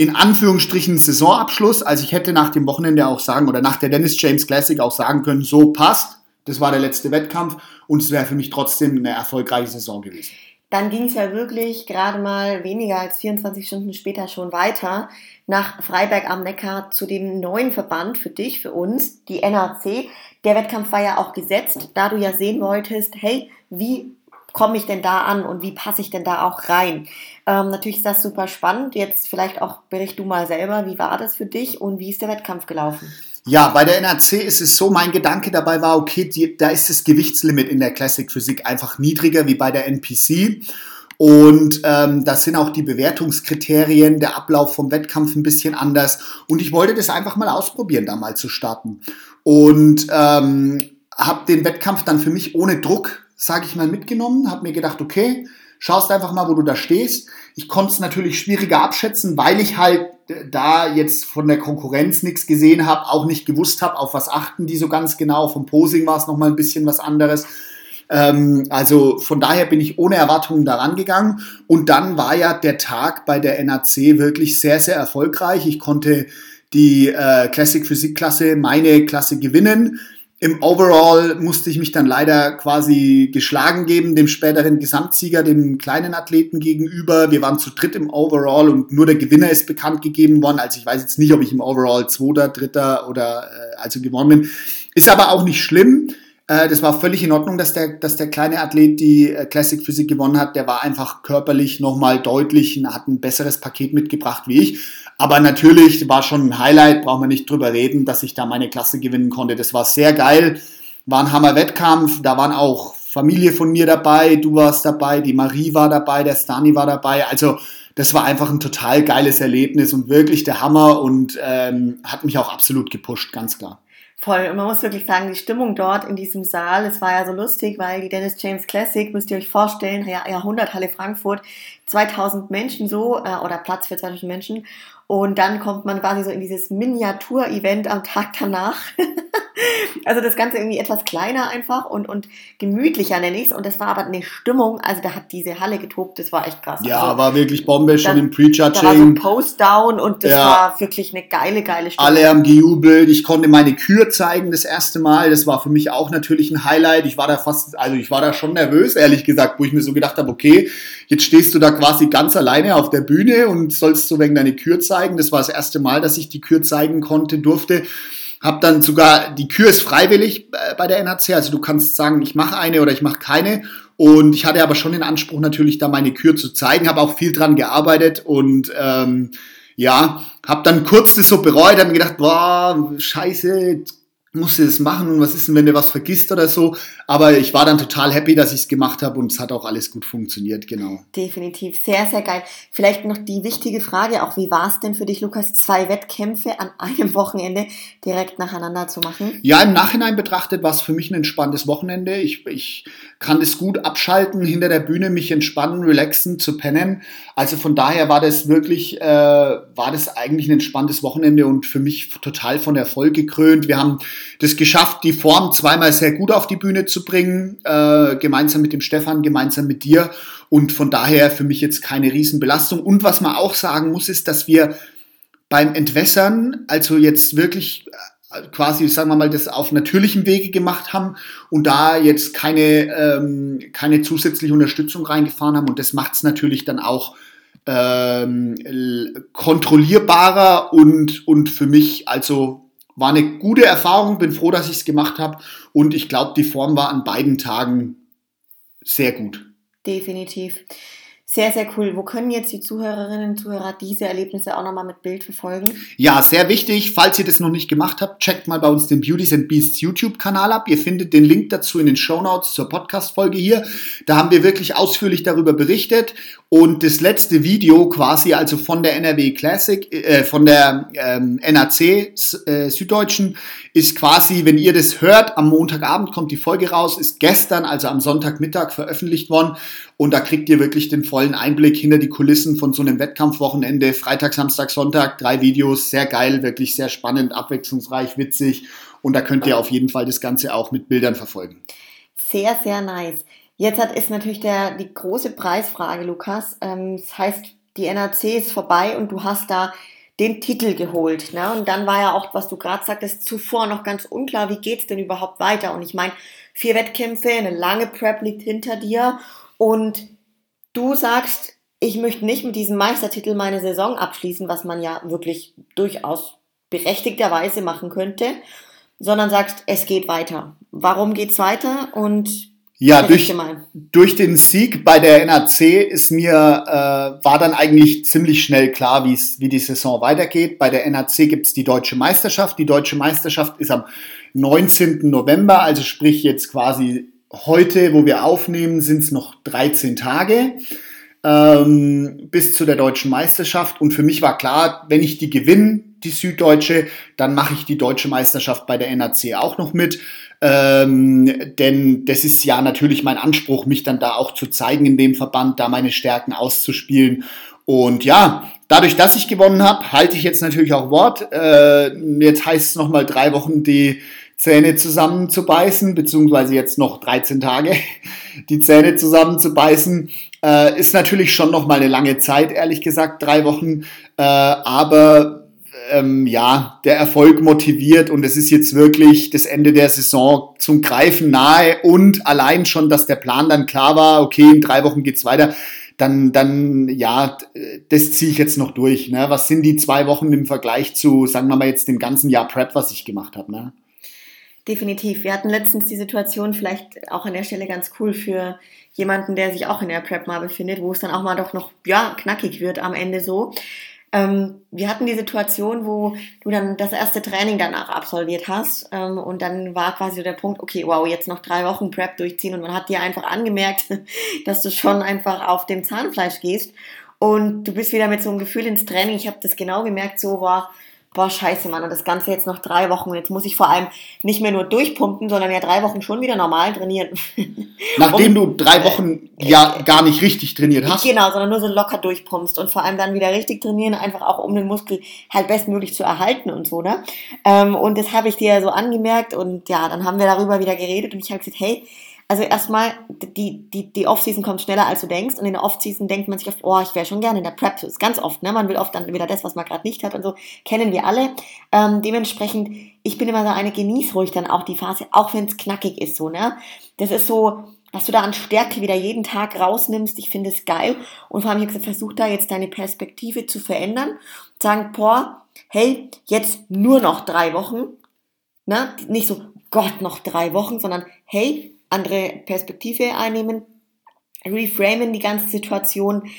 in Anführungsstrichen Saisonabschluss. Also ich hätte nach dem Wochenende auch sagen oder nach der Dennis James Classic auch sagen können, so passt. Das war der letzte Wettkampf und es wäre für mich trotzdem eine erfolgreiche Saison gewesen. Dann ging es ja wirklich gerade mal weniger als 24 Stunden später schon weiter nach Freiberg am Neckar zu dem neuen Verband für dich, für uns, die NAC. Der Wettkampf war ja auch gesetzt, da du ja sehen wolltest, hey, wie komme ich denn da an und wie passe ich denn da auch rein? Ähm, natürlich ist das super spannend. Jetzt vielleicht auch bericht du mal selber, wie war das für dich und wie ist der Wettkampf gelaufen? Ja, bei der NRC ist es so, mein Gedanke dabei war, okay, die, da ist das Gewichtslimit in der Classic Physik einfach niedriger wie bei der NPC. Und ähm, das sind auch die Bewertungskriterien, der Ablauf vom Wettkampf ein bisschen anders. Und ich wollte das einfach mal ausprobieren, da mal zu starten. Und ähm, habe den Wettkampf dann für mich ohne Druck sage ich mal, mitgenommen, habe mir gedacht, okay, schaust einfach mal, wo du da stehst. Ich konnte es natürlich schwieriger abschätzen, weil ich halt da jetzt von der Konkurrenz nichts gesehen habe, auch nicht gewusst habe, auf was achten die so ganz genau. Vom Posing war es nochmal ein bisschen was anderes. Ähm, also von daher bin ich ohne Erwartungen daran gegangen. Und dann war ja der Tag bei der NAC wirklich sehr, sehr erfolgreich. Ich konnte die äh, Classic Physik Klasse, meine Klasse gewinnen. Im Overall musste ich mich dann leider quasi geschlagen geben, dem späteren Gesamtsieger, dem kleinen Athleten gegenüber. Wir waren zu dritt im Overall und nur der Gewinner ist bekannt gegeben worden. Also ich weiß jetzt nicht, ob ich im Overall Zweiter, Dritter oder äh, also gewonnen bin. Ist aber auch nicht schlimm. Äh, das war völlig in Ordnung, dass der, dass der kleine Athlet die äh, Classic Physik gewonnen hat. Der war einfach körperlich nochmal deutlich, hat ein besseres Paket mitgebracht wie ich. Aber natürlich war schon ein Highlight, brauchen wir nicht drüber reden, dass ich da meine Klasse gewinnen konnte. Das war sehr geil, war ein Hammer-Wettkampf. Da waren auch Familie von mir dabei, du warst dabei, die Marie war dabei, der Stani war dabei. Also das war einfach ein total geiles Erlebnis und wirklich der Hammer und ähm, hat mich auch absolut gepusht, ganz klar. Voll. Und man muss wirklich sagen, die Stimmung dort in diesem Saal, es war ja so lustig, weil die Dennis James Classic, müsst ihr euch vorstellen, ja, Jahrhunderthalle Frankfurt, 2000 Menschen so, äh, oder Platz für 2000 Menschen. Und dann kommt man quasi so in dieses Miniatur-Event am Tag danach. [LAUGHS] also das Ganze irgendwie etwas kleiner einfach und, und gemütlicher nenne ich es. Und das war aber eine Stimmung, also da hat diese Halle getobt, das war echt krass. Ja, also, war wirklich Bombe, schon im Prejudging. Da war so ein Post-Down und das ja. war wirklich eine geile, geile Stimmung. Alle haben gejubelt, ich konnte meine Kür zeigen das erste Mal, das war für mich auch natürlich ein Highlight. Ich war da fast, also ich war da schon nervös, ehrlich gesagt, wo ich mir so gedacht habe, okay, jetzt stehst du da quasi ganz alleine auf der Bühne und sollst so wegen deine Kür zeigen zeigen. Das war das erste Mal, dass ich die Kür zeigen konnte, durfte. Hab dann sogar, die Kür ist freiwillig äh, bei der NHC, also du kannst sagen, ich mache eine oder ich mache keine. Und ich hatte aber schon den Anspruch, natürlich da meine Kür zu zeigen, habe auch viel dran gearbeitet und ähm, ja, habe dann kurz das so bereut, habe mir gedacht, boah, scheiße, musst du das machen und was ist denn, wenn du was vergisst oder so. Aber ich war dann total happy, dass ich es gemacht habe und es hat auch alles gut funktioniert, genau. Definitiv, sehr, sehr geil. Vielleicht noch die wichtige Frage, auch wie war es denn für dich, Lukas, zwei Wettkämpfe an [LAUGHS] einem Wochenende direkt nacheinander zu machen? Ja, im Nachhinein betrachtet war es für mich ein entspanntes Wochenende. Ich, ich kann das gut abschalten, hinter der Bühne mich entspannen, relaxen, zu pennen. Also von daher war das wirklich, äh, war das eigentlich ein entspanntes Wochenende und für mich total von Erfolg gekrönt. Wir haben das geschafft, die Form zweimal sehr gut auf die Bühne zu bringen, äh, gemeinsam mit dem Stefan, gemeinsam mit dir. Und von daher für mich jetzt keine Riesenbelastung. Und was man auch sagen muss, ist, dass wir beim Entwässern, also jetzt wirklich äh, quasi, sagen wir mal, das auf natürlichem Wege gemacht haben und da jetzt keine, ähm, keine zusätzliche Unterstützung reingefahren haben. Und das macht es natürlich dann auch ähm, kontrollierbarer und, und für mich also war eine gute Erfahrung, bin froh, dass ich es gemacht habe und ich glaube, die Form war an beiden Tagen sehr gut. Definitiv. Sehr, sehr cool. Wo können jetzt die Zuhörerinnen und Zuhörer diese Erlebnisse auch nochmal mit Bild verfolgen? Ja, sehr wichtig. Falls ihr das noch nicht gemacht habt, checkt mal bei uns den Beauties and Beasts YouTube-Kanal ab. Ihr findet den Link dazu in den Show Notes zur Podcast-Folge hier. Da haben wir wirklich ausführlich darüber berichtet. Und das letzte Video quasi, also von der NRW Classic, äh, von der ähm, NAC äh, Süddeutschen, ist quasi, wenn ihr das hört, am Montagabend kommt die Folge raus, ist gestern, also am Sonntagmittag veröffentlicht worden. Und da kriegt ihr wirklich den vollen Einblick hinter die Kulissen von so einem Wettkampfwochenende. Freitag, Samstag, Sonntag, drei Videos, sehr geil, wirklich sehr spannend, abwechslungsreich, witzig. Und da könnt ihr auf jeden Fall das Ganze auch mit Bildern verfolgen. Sehr, sehr nice. Jetzt hat, ist natürlich der, die große Preisfrage, Lukas. Ähm, das heißt, die NRC ist vorbei und du hast da den Titel geholt. Ne? Und dann war ja auch, was du gerade sagtest, zuvor noch ganz unklar, wie geht's denn überhaupt weiter? Und ich meine, vier Wettkämpfe, eine lange Prep liegt hinter dir und du sagst, ich möchte nicht mit diesem Meistertitel meine Saison abschließen, was man ja wirklich durchaus berechtigterweise machen könnte, sondern sagst, es geht weiter. Warum geht's weiter und ja, durch, durch den Sieg bei der NAC ist mir, äh, war dann eigentlich ziemlich schnell klar, wie die Saison weitergeht. Bei der NAC gibt's die Deutsche Meisterschaft. Die Deutsche Meisterschaft ist am 19. November, also sprich jetzt quasi heute, wo wir aufnehmen, sind's noch 13 Tage ähm, bis zu der Deutschen Meisterschaft. Und für mich war klar, wenn ich die gewinne, die Süddeutsche, dann mache ich die Deutsche Meisterschaft bei der NAC auch noch mit. Ähm, denn das ist ja natürlich mein Anspruch, mich dann da auch zu zeigen in dem Verband, da meine Stärken auszuspielen. Und ja, dadurch, dass ich gewonnen habe, halte ich jetzt natürlich auch Wort. Äh, jetzt heißt es nochmal drei Wochen die Zähne zusammenzubeißen, beziehungsweise jetzt noch 13 Tage [LAUGHS] die Zähne zusammenzubeißen. Äh, ist natürlich schon nochmal eine lange Zeit, ehrlich gesagt, drei Wochen. Äh, aber ähm, ja, der Erfolg motiviert und es ist jetzt wirklich das Ende der Saison zum Greifen nahe und allein schon, dass der Plan dann klar war, okay, in drei Wochen geht's weiter, dann, dann ja, das ziehe ich jetzt noch durch. Ne? Was sind die zwei Wochen im Vergleich zu, sagen wir mal jetzt, dem ganzen Jahr Prep, was ich gemacht habe? Ne? Definitiv. Wir hatten letztens die Situation, vielleicht auch an der Stelle ganz cool für jemanden, der sich auch in der Prep mal befindet, wo es dann auch mal doch noch, ja, knackig wird am Ende so. Ähm, wir hatten die Situation, wo du dann das erste Training danach absolviert hast ähm, und dann war quasi der Punkt, okay, wow, jetzt noch drei Wochen Prep durchziehen und man hat dir einfach angemerkt, [LAUGHS] dass du schon einfach auf dem Zahnfleisch gehst und du bist wieder mit so einem Gefühl ins Training. Ich habe das genau gemerkt, so war, boah, scheiße, Mann, und das Ganze jetzt noch drei Wochen. Und jetzt muss ich vor allem nicht mehr nur durchpumpen, sondern ja drei Wochen schon wieder normal trainieren. [LAUGHS] Nachdem und, du drei Wochen äh, ja äh, gar nicht richtig trainiert hast. Genau, sondern nur so locker durchpumpst und vor allem dann wieder richtig trainieren, einfach auch um den Muskel halt bestmöglich zu erhalten und so, ne? Ähm, und das habe ich dir so angemerkt und ja, dann haben wir darüber wieder geredet und ich habe gesagt, hey, also erstmal, die, die, die Off-Season kommt schneller, als du denkst. Und in der Off-Season denkt man sich oft, oh, ich wäre schon gerne in der Prep. Das ist ganz oft, ne? Man will oft dann wieder das, was man gerade nicht hat und so. Kennen wir alle. Ähm, dementsprechend, ich bin immer so eine, genieß ruhig dann auch die Phase, auch wenn es knackig ist, so, ne? Das ist so, was du da an Stärke wieder jeden Tag rausnimmst. Ich finde es geil. Und vor allem, ich habe gesagt, versuch da jetzt deine Perspektive zu verändern. Sagen, boah, hey, jetzt nur noch drei Wochen. Ne? Nicht so, Gott, noch drei Wochen, sondern hey, andere Perspektive einnehmen, reframen die ganze Situation.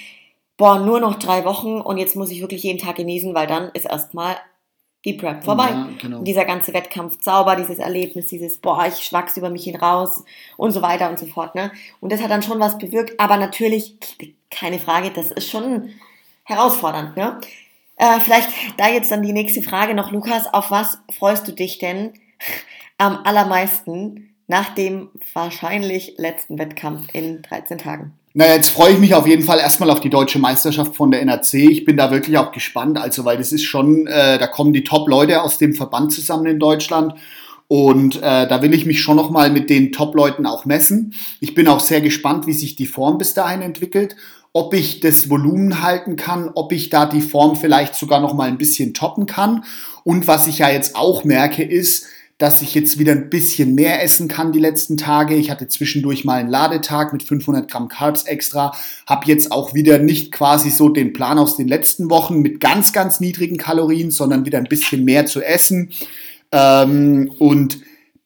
Boah, nur noch drei Wochen und jetzt muss ich wirklich jeden Tag genießen, weil dann ist erstmal die Prep vorbei. Ja, genau. Dieser ganze Wettkampf sauber, dieses Erlebnis, dieses, boah, ich wachse über mich hinaus und so weiter und so fort. Ne? Und das hat dann schon was bewirkt, aber natürlich, keine Frage, das ist schon herausfordernd. Ne? Äh, vielleicht da jetzt dann die nächste Frage noch, Lukas, auf was freust du dich denn am allermeisten nach dem wahrscheinlich letzten Wettkampf in 13 Tagen? Naja, jetzt freue ich mich auf jeden Fall erstmal auf die deutsche Meisterschaft von der NRC. Ich bin da wirklich auch gespannt, also weil das ist schon, äh, da kommen die Top-Leute aus dem Verband zusammen in Deutschland. Und äh, da will ich mich schon nochmal mit den Top-Leuten auch messen. Ich bin auch sehr gespannt, wie sich die Form bis dahin entwickelt, ob ich das Volumen halten kann, ob ich da die Form vielleicht sogar nochmal ein bisschen toppen kann. Und was ich ja jetzt auch merke, ist, dass ich jetzt wieder ein bisschen mehr essen kann die letzten Tage. Ich hatte zwischendurch mal einen Ladetag mit 500 Gramm Carbs extra. Habe jetzt auch wieder nicht quasi so den Plan aus den letzten Wochen mit ganz, ganz niedrigen Kalorien, sondern wieder ein bisschen mehr zu essen. Ähm, und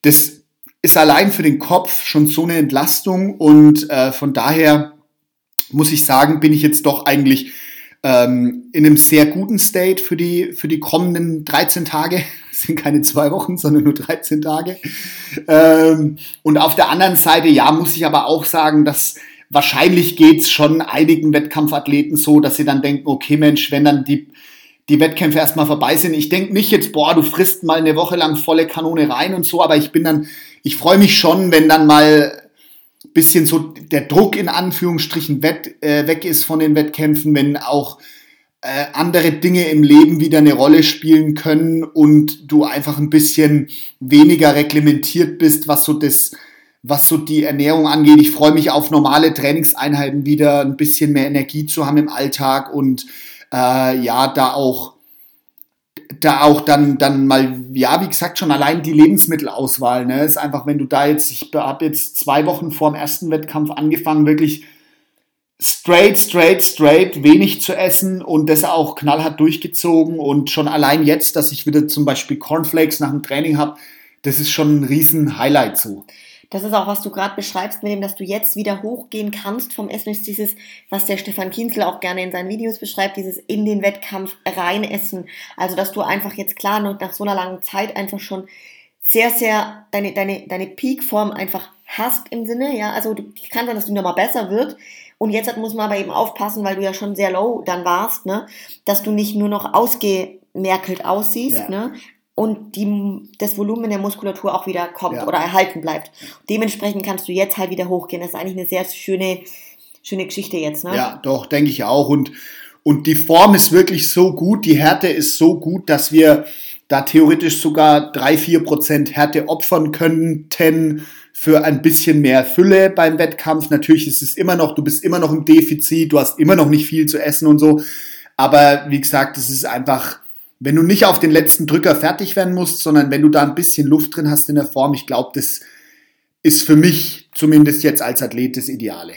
das ist allein für den Kopf schon so eine Entlastung. Und äh, von daher muss ich sagen, bin ich jetzt doch eigentlich ähm, in einem sehr guten State für die, für die kommenden 13 Tage. Sind keine zwei Wochen, sondern nur 13 Tage. Ähm, und auf der anderen Seite, ja, muss ich aber auch sagen, dass wahrscheinlich geht's schon einigen Wettkampfathleten so, dass sie dann denken, okay Mensch, wenn dann die, die Wettkämpfe erstmal vorbei sind. Ich denke nicht jetzt, boah, du frisst mal eine Woche lang volle Kanone rein und so, aber ich bin dann, ich freue mich schon, wenn dann mal bisschen so der Druck in Anführungsstrichen wett, äh, weg ist von den Wettkämpfen, wenn auch äh, andere Dinge im Leben wieder eine Rolle spielen können und du einfach ein bisschen weniger reglementiert bist, was so das, was so die Ernährung angeht. Ich freue mich auf normale Trainingseinheiten wieder, ein bisschen mehr Energie zu haben im Alltag und äh, ja, da auch da auch dann, dann mal, ja, wie gesagt, schon allein die Lebensmittelauswahl, ne, ist einfach, wenn du da jetzt, ich habe jetzt zwei Wochen vor dem ersten Wettkampf angefangen, wirklich straight, straight, straight, wenig zu essen und das auch knallhart durchgezogen und schon allein jetzt, dass ich wieder zum Beispiel Cornflakes nach dem Training habe, das ist schon ein riesen Highlight so. Das ist auch, was du gerade beschreibst, mit dem, dass du jetzt wieder hochgehen kannst vom Essen, ist dieses, was der Stefan Kienzel auch gerne in seinen Videos beschreibt, dieses in den Wettkampf rein essen. Also, dass du einfach jetzt klar nach so einer langen Zeit einfach schon sehr, sehr deine, deine, deine Peakform einfach hast im Sinne, ja. Also, kann sein, dass du nochmal besser wird. Und jetzt muss man aber eben aufpassen, weil du ja schon sehr low dann warst, ne, dass du nicht nur noch ausgemerkelt aussiehst, ja. ne, und die, das Volumen der Muskulatur auch wieder kommt ja. oder erhalten bleibt. Dementsprechend kannst du jetzt halt wieder hochgehen. Das ist eigentlich eine sehr schöne, schöne Geschichte jetzt, ne? Ja, doch, denke ich auch. Und, Und die Form ist wirklich so gut, die Härte ist so gut, dass wir da theoretisch sogar drei vier Prozent Härte opfern könnten für ein bisschen mehr Fülle beim Wettkampf. Natürlich ist es immer noch, du bist immer noch im Defizit, du hast immer noch nicht viel zu essen und so. Aber wie gesagt, es ist einfach, wenn du nicht auf den letzten Drücker fertig werden musst, sondern wenn du da ein bisschen Luft drin hast in der Form, ich glaube, das ist für mich zumindest jetzt als Athlet das Ideale.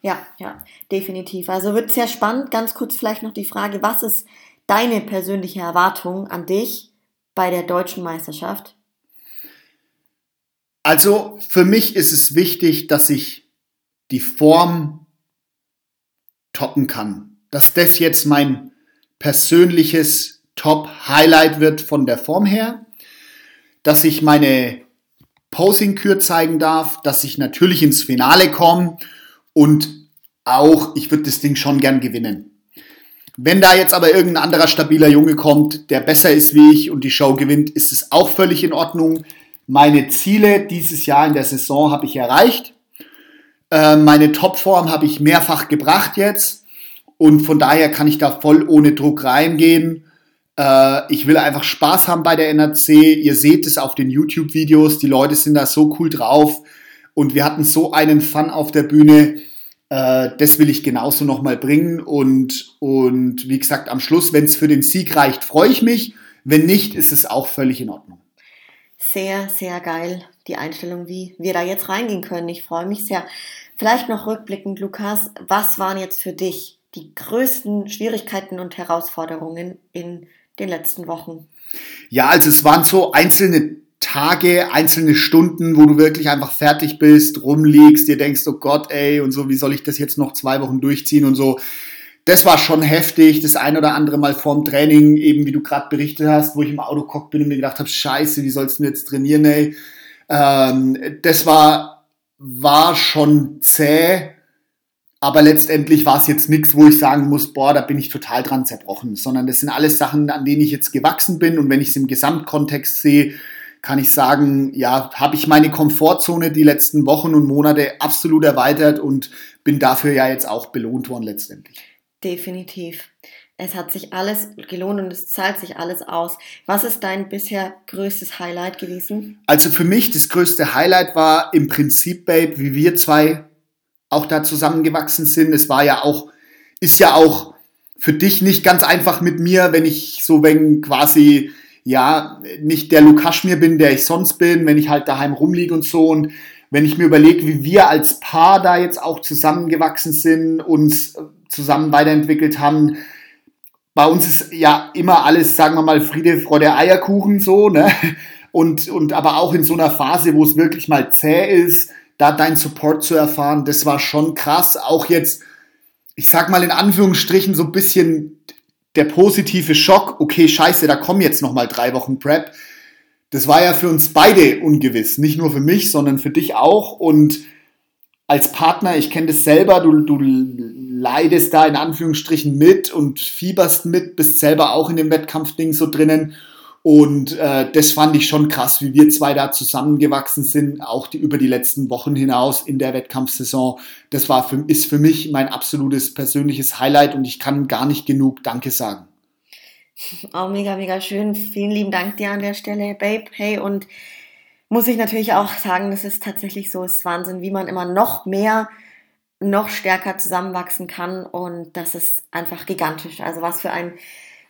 Ja, ja, definitiv. Also wird sehr spannend. Ganz kurz vielleicht noch die Frage, was ist deine persönliche Erwartung an dich bei der deutschen Meisterschaft? Also für mich ist es wichtig, dass ich die Form toppen kann. Dass das jetzt mein persönliches Top-Highlight wird von der Form her. Dass ich meine Posing-Kür zeigen darf, dass ich natürlich ins Finale komme und auch, ich würde das Ding schon gern gewinnen. Wenn da jetzt aber irgendein anderer stabiler Junge kommt, der besser ist wie ich und die Show gewinnt, ist es auch völlig in Ordnung. Meine Ziele dieses Jahr in der Saison habe ich erreicht. Äh, meine Topform habe ich mehrfach gebracht jetzt. Und von daher kann ich da voll ohne Druck reingehen. Äh, ich will einfach Spaß haben bei der NRC. Ihr seht es auf den YouTube-Videos. Die Leute sind da so cool drauf. Und wir hatten so einen Fun auf der Bühne. Äh, das will ich genauso nochmal bringen. Und, und wie gesagt, am Schluss, wenn es für den Sieg reicht, freue ich mich. Wenn nicht, ist es auch völlig in Ordnung sehr, sehr geil, die Einstellung, wie wir da jetzt reingehen können. Ich freue mich sehr. Vielleicht noch rückblickend, Lukas, was waren jetzt für dich die größten Schwierigkeiten und Herausforderungen in den letzten Wochen? Ja, also es waren so einzelne Tage, einzelne Stunden, wo du wirklich einfach fertig bist, rumliegst, dir denkst, oh Gott, ey, und so, wie soll ich das jetzt noch zwei Wochen durchziehen und so das war schon heftig. Das ein oder andere Mal vorm Training, eben wie du gerade berichtet hast, wo ich im Auto gekocht bin und mir gedacht habe, scheiße, wie sollst du jetzt trainieren, ey? Ähm, das war, war schon zäh, aber letztendlich war es jetzt nichts, wo ich sagen muss, boah, da bin ich total dran zerbrochen, sondern das sind alles Sachen, an denen ich jetzt gewachsen bin und wenn ich es im Gesamtkontext sehe, kann ich sagen, ja, habe ich meine Komfortzone die letzten Wochen und Monate absolut erweitert und bin dafür ja jetzt auch belohnt worden letztendlich. Definitiv. Es hat sich alles gelohnt und es zahlt sich alles aus. Was ist dein bisher größtes Highlight gewesen? Also für mich das größte Highlight war im Prinzip, Babe, wie wir zwei auch da zusammengewachsen sind. Es war ja auch, ist ja auch für dich nicht ganz einfach mit mir, wenn ich so wenn quasi ja nicht der Lukaschmir bin, der ich sonst bin, wenn ich halt daheim rumliege und so und wenn ich mir überlege, wie wir als Paar da jetzt auch zusammengewachsen sind, uns zusammen weiterentwickelt haben. Bei uns ist ja immer alles, sagen wir mal, Friede, Freude, Eierkuchen so, ne? Und, und aber auch in so einer Phase, wo es wirklich mal zäh ist, da deinen Support zu erfahren, das war schon krass. Auch jetzt, ich sag mal in Anführungsstrichen, so ein bisschen der positive Schock, okay, scheiße, da kommen jetzt nochmal drei Wochen Prep. Das war ja für uns beide ungewiss. Nicht nur für mich, sondern für dich auch. Und als Partner, ich kenne das selber, du, du leidest da in Anführungsstrichen mit und fieberst mit, bist selber auch in dem Wettkampfding so drinnen. Und äh, das fand ich schon krass, wie wir zwei da zusammengewachsen sind, auch die, über die letzten Wochen hinaus in der Wettkampfsaison. Das war für, ist für mich mein absolutes persönliches Highlight und ich kann gar nicht genug Danke sagen. Auch mega, mega schön. Vielen lieben Dank dir an der Stelle, Babe. Hey, und muss ich natürlich auch sagen, das ist tatsächlich so, ist Wahnsinn, wie man immer noch mehr noch stärker zusammenwachsen kann und das ist einfach gigantisch. Also was für ein,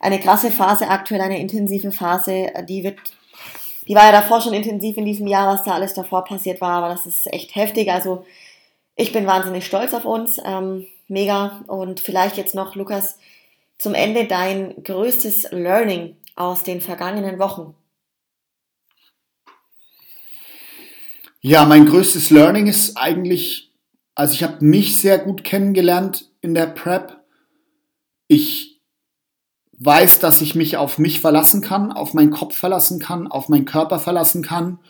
eine krasse Phase aktuell, eine intensive Phase, die wird, die war ja davor schon intensiv in diesem Jahr, was da alles davor passiert war, aber das ist echt heftig. Also ich bin wahnsinnig stolz auf uns, ähm, mega und vielleicht jetzt noch, Lukas, zum Ende dein größtes Learning aus den vergangenen Wochen. Ja, mein größtes Learning ist eigentlich also ich habe mich sehr gut kennengelernt in der Prep. Ich weiß, dass ich mich auf mich verlassen kann, auf meinen Kopf verlassen kann, auf meinen Körper verlassen kann.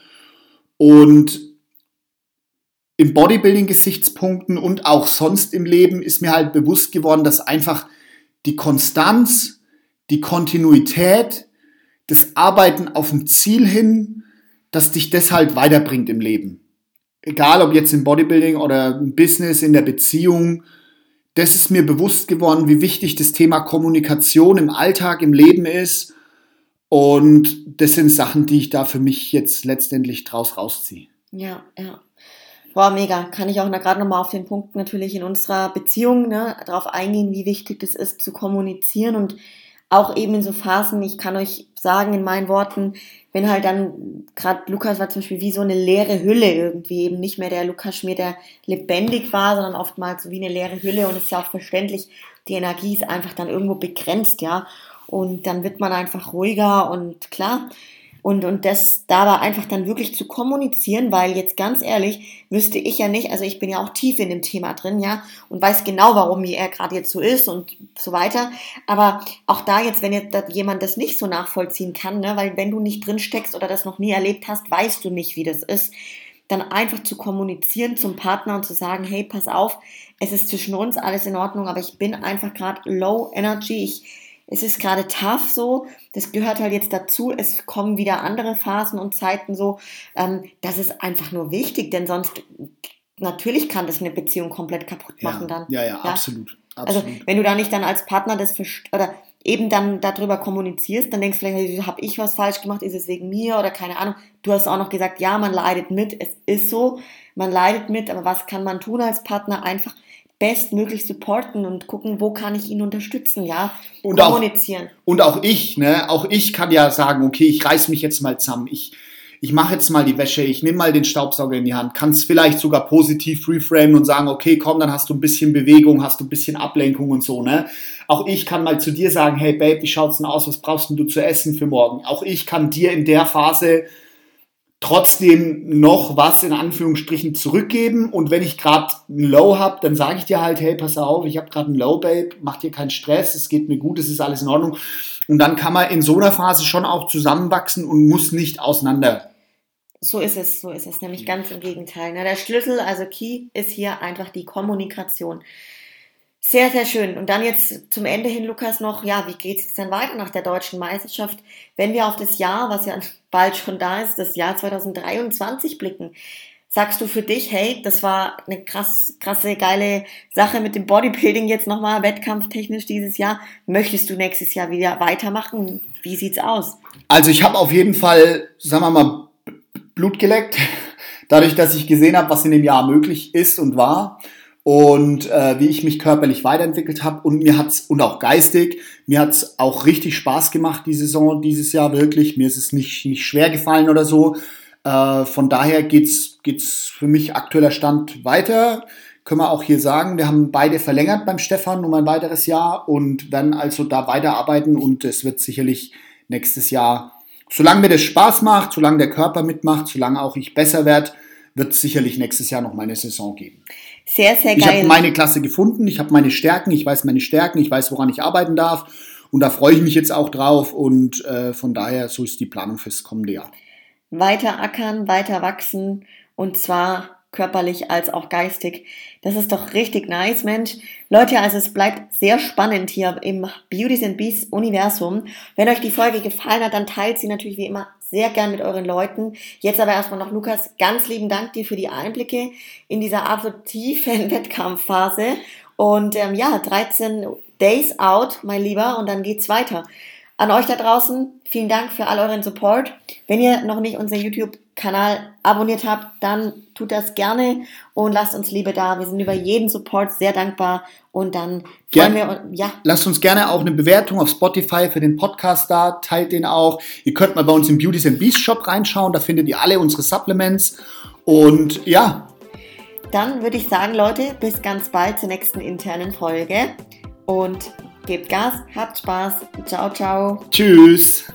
Und im Bodybuilding-Gesichtspunkten und auch sonst im Leben ist mir halt bewusst geworden, dass einfach die Konstanz, die Kontinuität, das Arbeiten auf ein Ziel hin, dass dich das halt weiterbringt im Leben egal ob jetzt im Bodybuilding oder im Business, in der Beziehung, das ist mir bewusst geworden, wie wichtig das Thema Kommunikation im Alltag, im Leben ist. Und das sind Sachen, die ich da für mich jetzt letztendlich draus rausziehe. Ja, ja. Boah, mega. Kann ich auch gerade nochmal auf den Punkt natürlich in unserer Beziehung ne, darauf eingehen, wie wichtig das ist, zu kommunizieren und auch eben in so Phasen, ich kann euch sagen in meinen Worten, wenn halt dann, gerade Lukas war zum Beispiel wie so eine leere Hülle irgendwie, eben nicht mehr der Lukas Schmier, der lebendig war, sondern oftmals wie eine leere Hülle und es ist ja auch verständlich, die Energie ist einfach dann irgendwo begrenzt, ja. Und dann wird man einfach ruhiger und klar, und, und das da war einfach dann wirklich zu kommunizieren, weil jetzt ganz ehrlich, wüsste ich ja nicht, also ich bin ja auch tief in dem Thema drin, ja, und weiß genau, warum er gerade jetzt so ist und so weiter. Aber auch da jetzt, wenn jetzt jemand das nicht so nachvollziehen kann, ne, weil wenn du nicht drin steckst oder das noch nie erlebt hast, weißt du nicht, wie das ist dann einfach zu kommunizieren zum Partner und zu sagen, hey, pass auf, es ist zwischen uns alles in Ordnung, aber ich bin einfach gerade low energy, ich es ist gerade tough so, das gehört halt jetzt dazu, es kommen wieder andere Phasen und Zeiten so, ähm, das ist einfach nur wichtig, denn sonst, natürlich kann das eine Beziehung komplett kaputt machen ja, dann. Ja, ja, ja, absolut, Also wenn du da nicht dann als Partner das oder eben dann darüber kommunizierst, dann denkst du vielleicht, habe ich was falsch gemacht, ist es wegen mir oder keine Ahnung. Du hast auch noch gesagt, ja, man leidet mit, es ist so, man leidet mit, aber was kann man tun als Partner? Einfach bestmöglich supporten und gucken, wo kann ich ihn unterstützen, ja, und kommunizieren. Auch, und auch ich, ne, auch ich kann ja sagen, okay, ich reiß mich jetzt mal zusammen, ich, ich mache jetzt mal die Wäsche, ich nehme mal den Staubsauger in die Hand, kann es vielleicht sogar positiv reframen und sagen, okay, komm, dann hast du ein bisschen Bewegung, hast du ein bisschen Ablenkung und so, ne? Auch ich kann mal zu dir sagen, hey Babe, wie schaut's denn aus, was brauchst denn du zu essen für morgen? Auch ich kann dir in der Phase trotzdem noch was in Anführungsstrichen zurückgeben. Und wenn ich gerade ein Low habe, dann sage ich dir halt, hey, pass auf, ich habe gerade ein Low, Babe, mach dir keinen Stress, es geht mir gut, es ist alles in Ordnung. Und dann kann man in so einer Phase schon auch zusammenwachsen und muss nicht auseinander. So ist es, so ist es, nämlich ganz im Gegenteil. Der Schlüssel, also Key, ist hier einfach die Kommunikation. Sehr, sehr schön. Und dann jetzt zum Ende hin, Lukas, noch, ja, wie geht es denn weiter nach der deutschen Meisterschaft, wenn wir auf das Jahr, was ja [LAUGHS] bald schon da ist, das Jahr 2023 blicken? Sagst du für dich, hey, das war eine krass, krasse, geile Sache mit dem Bodybuilding jetzt nochmal, wettkampftechnisch dieses Jahr. Möchtest du nächstes Jahr wieder weitermachen? Wie sieht's aus? Also ich habe auf jeden Fall, sagen wir mal, Blut geleckt, [LAUGHS] dadurch, dass ich gesehen habe, was in dem Jahr möglich ist und war und äh, wie ich mich körperlich weiterentwickelt habe und mir hat's und auch geistig, mir hat's auch richtig Spaß gemacht die Saison dieses Jahr wirklich. Mir ist es nicht nicht schwer gefallen oder so. Äh, von daher geht's geht's für mich aktueller Stand weiter. Können wir auch hier sagen, wir haben beide verlängert beim Stefan um ein weiteres Jahr und werden also da weiterarbeiten und es wird sicherlich nächstes Jahr, solange mir das Spaß macht, solange der Körper mitmacht, solange auch ich besser werde, wird sicherlich nächstes Jahr noch meine Saison geben. Sehr, sehr geil. Ich habe meine Klasse gefunden, ich habe meine Stärken, ich weiß meine Stärken, ich weiß, woran ich arbeiten darf. Und da freue ich mich jetzt auch drauf. Und äh, von daher, so ist die Planung fürs kommende Jahr. Weiter ackern, weiter wachsen und zwar körperlich als auch geistig. Das ist doch richtig nice, Mensch. Leute, also es bleibt sehr spannend hier im Beauties and Beasts Universum. Wenn euch die Folge gefallen hat, dann teilt sie natürlich wie immer sehr gern mit euren Leuten. Jetzt aber erstmal noch Lukas, ganz lieben Dank dir für die Einblicke in dieser absolut tiefen [LAUGHS] Wettkampfphase. Und ähm, ja, 13 Days out, mein Lieber, und dann geht's weiter. An euch da draußen, vielen Dank für all euren Support. Wenn ihr noch nicht unseren YouTube-Kanal abonniert habt, dann tut das gerne und lasst uns Liebe da. Wir sind über jeden Support sehr dankbar und dann freuen wir uns, ja. Lasst uns gerne auch eine Bewertung auf Spotify für den Podcast da, teilt den auch. Ihr könnt mal bei uns im Beauties and Beast Shop reinschauen, da findet ihr alle unsere Supplements und ja. Dann würde ich sagen, Leute, bis ganz bald zur nächsten internen Folge und Gebt Gas, habt Spaß. Ciao, ciao. Tschüss.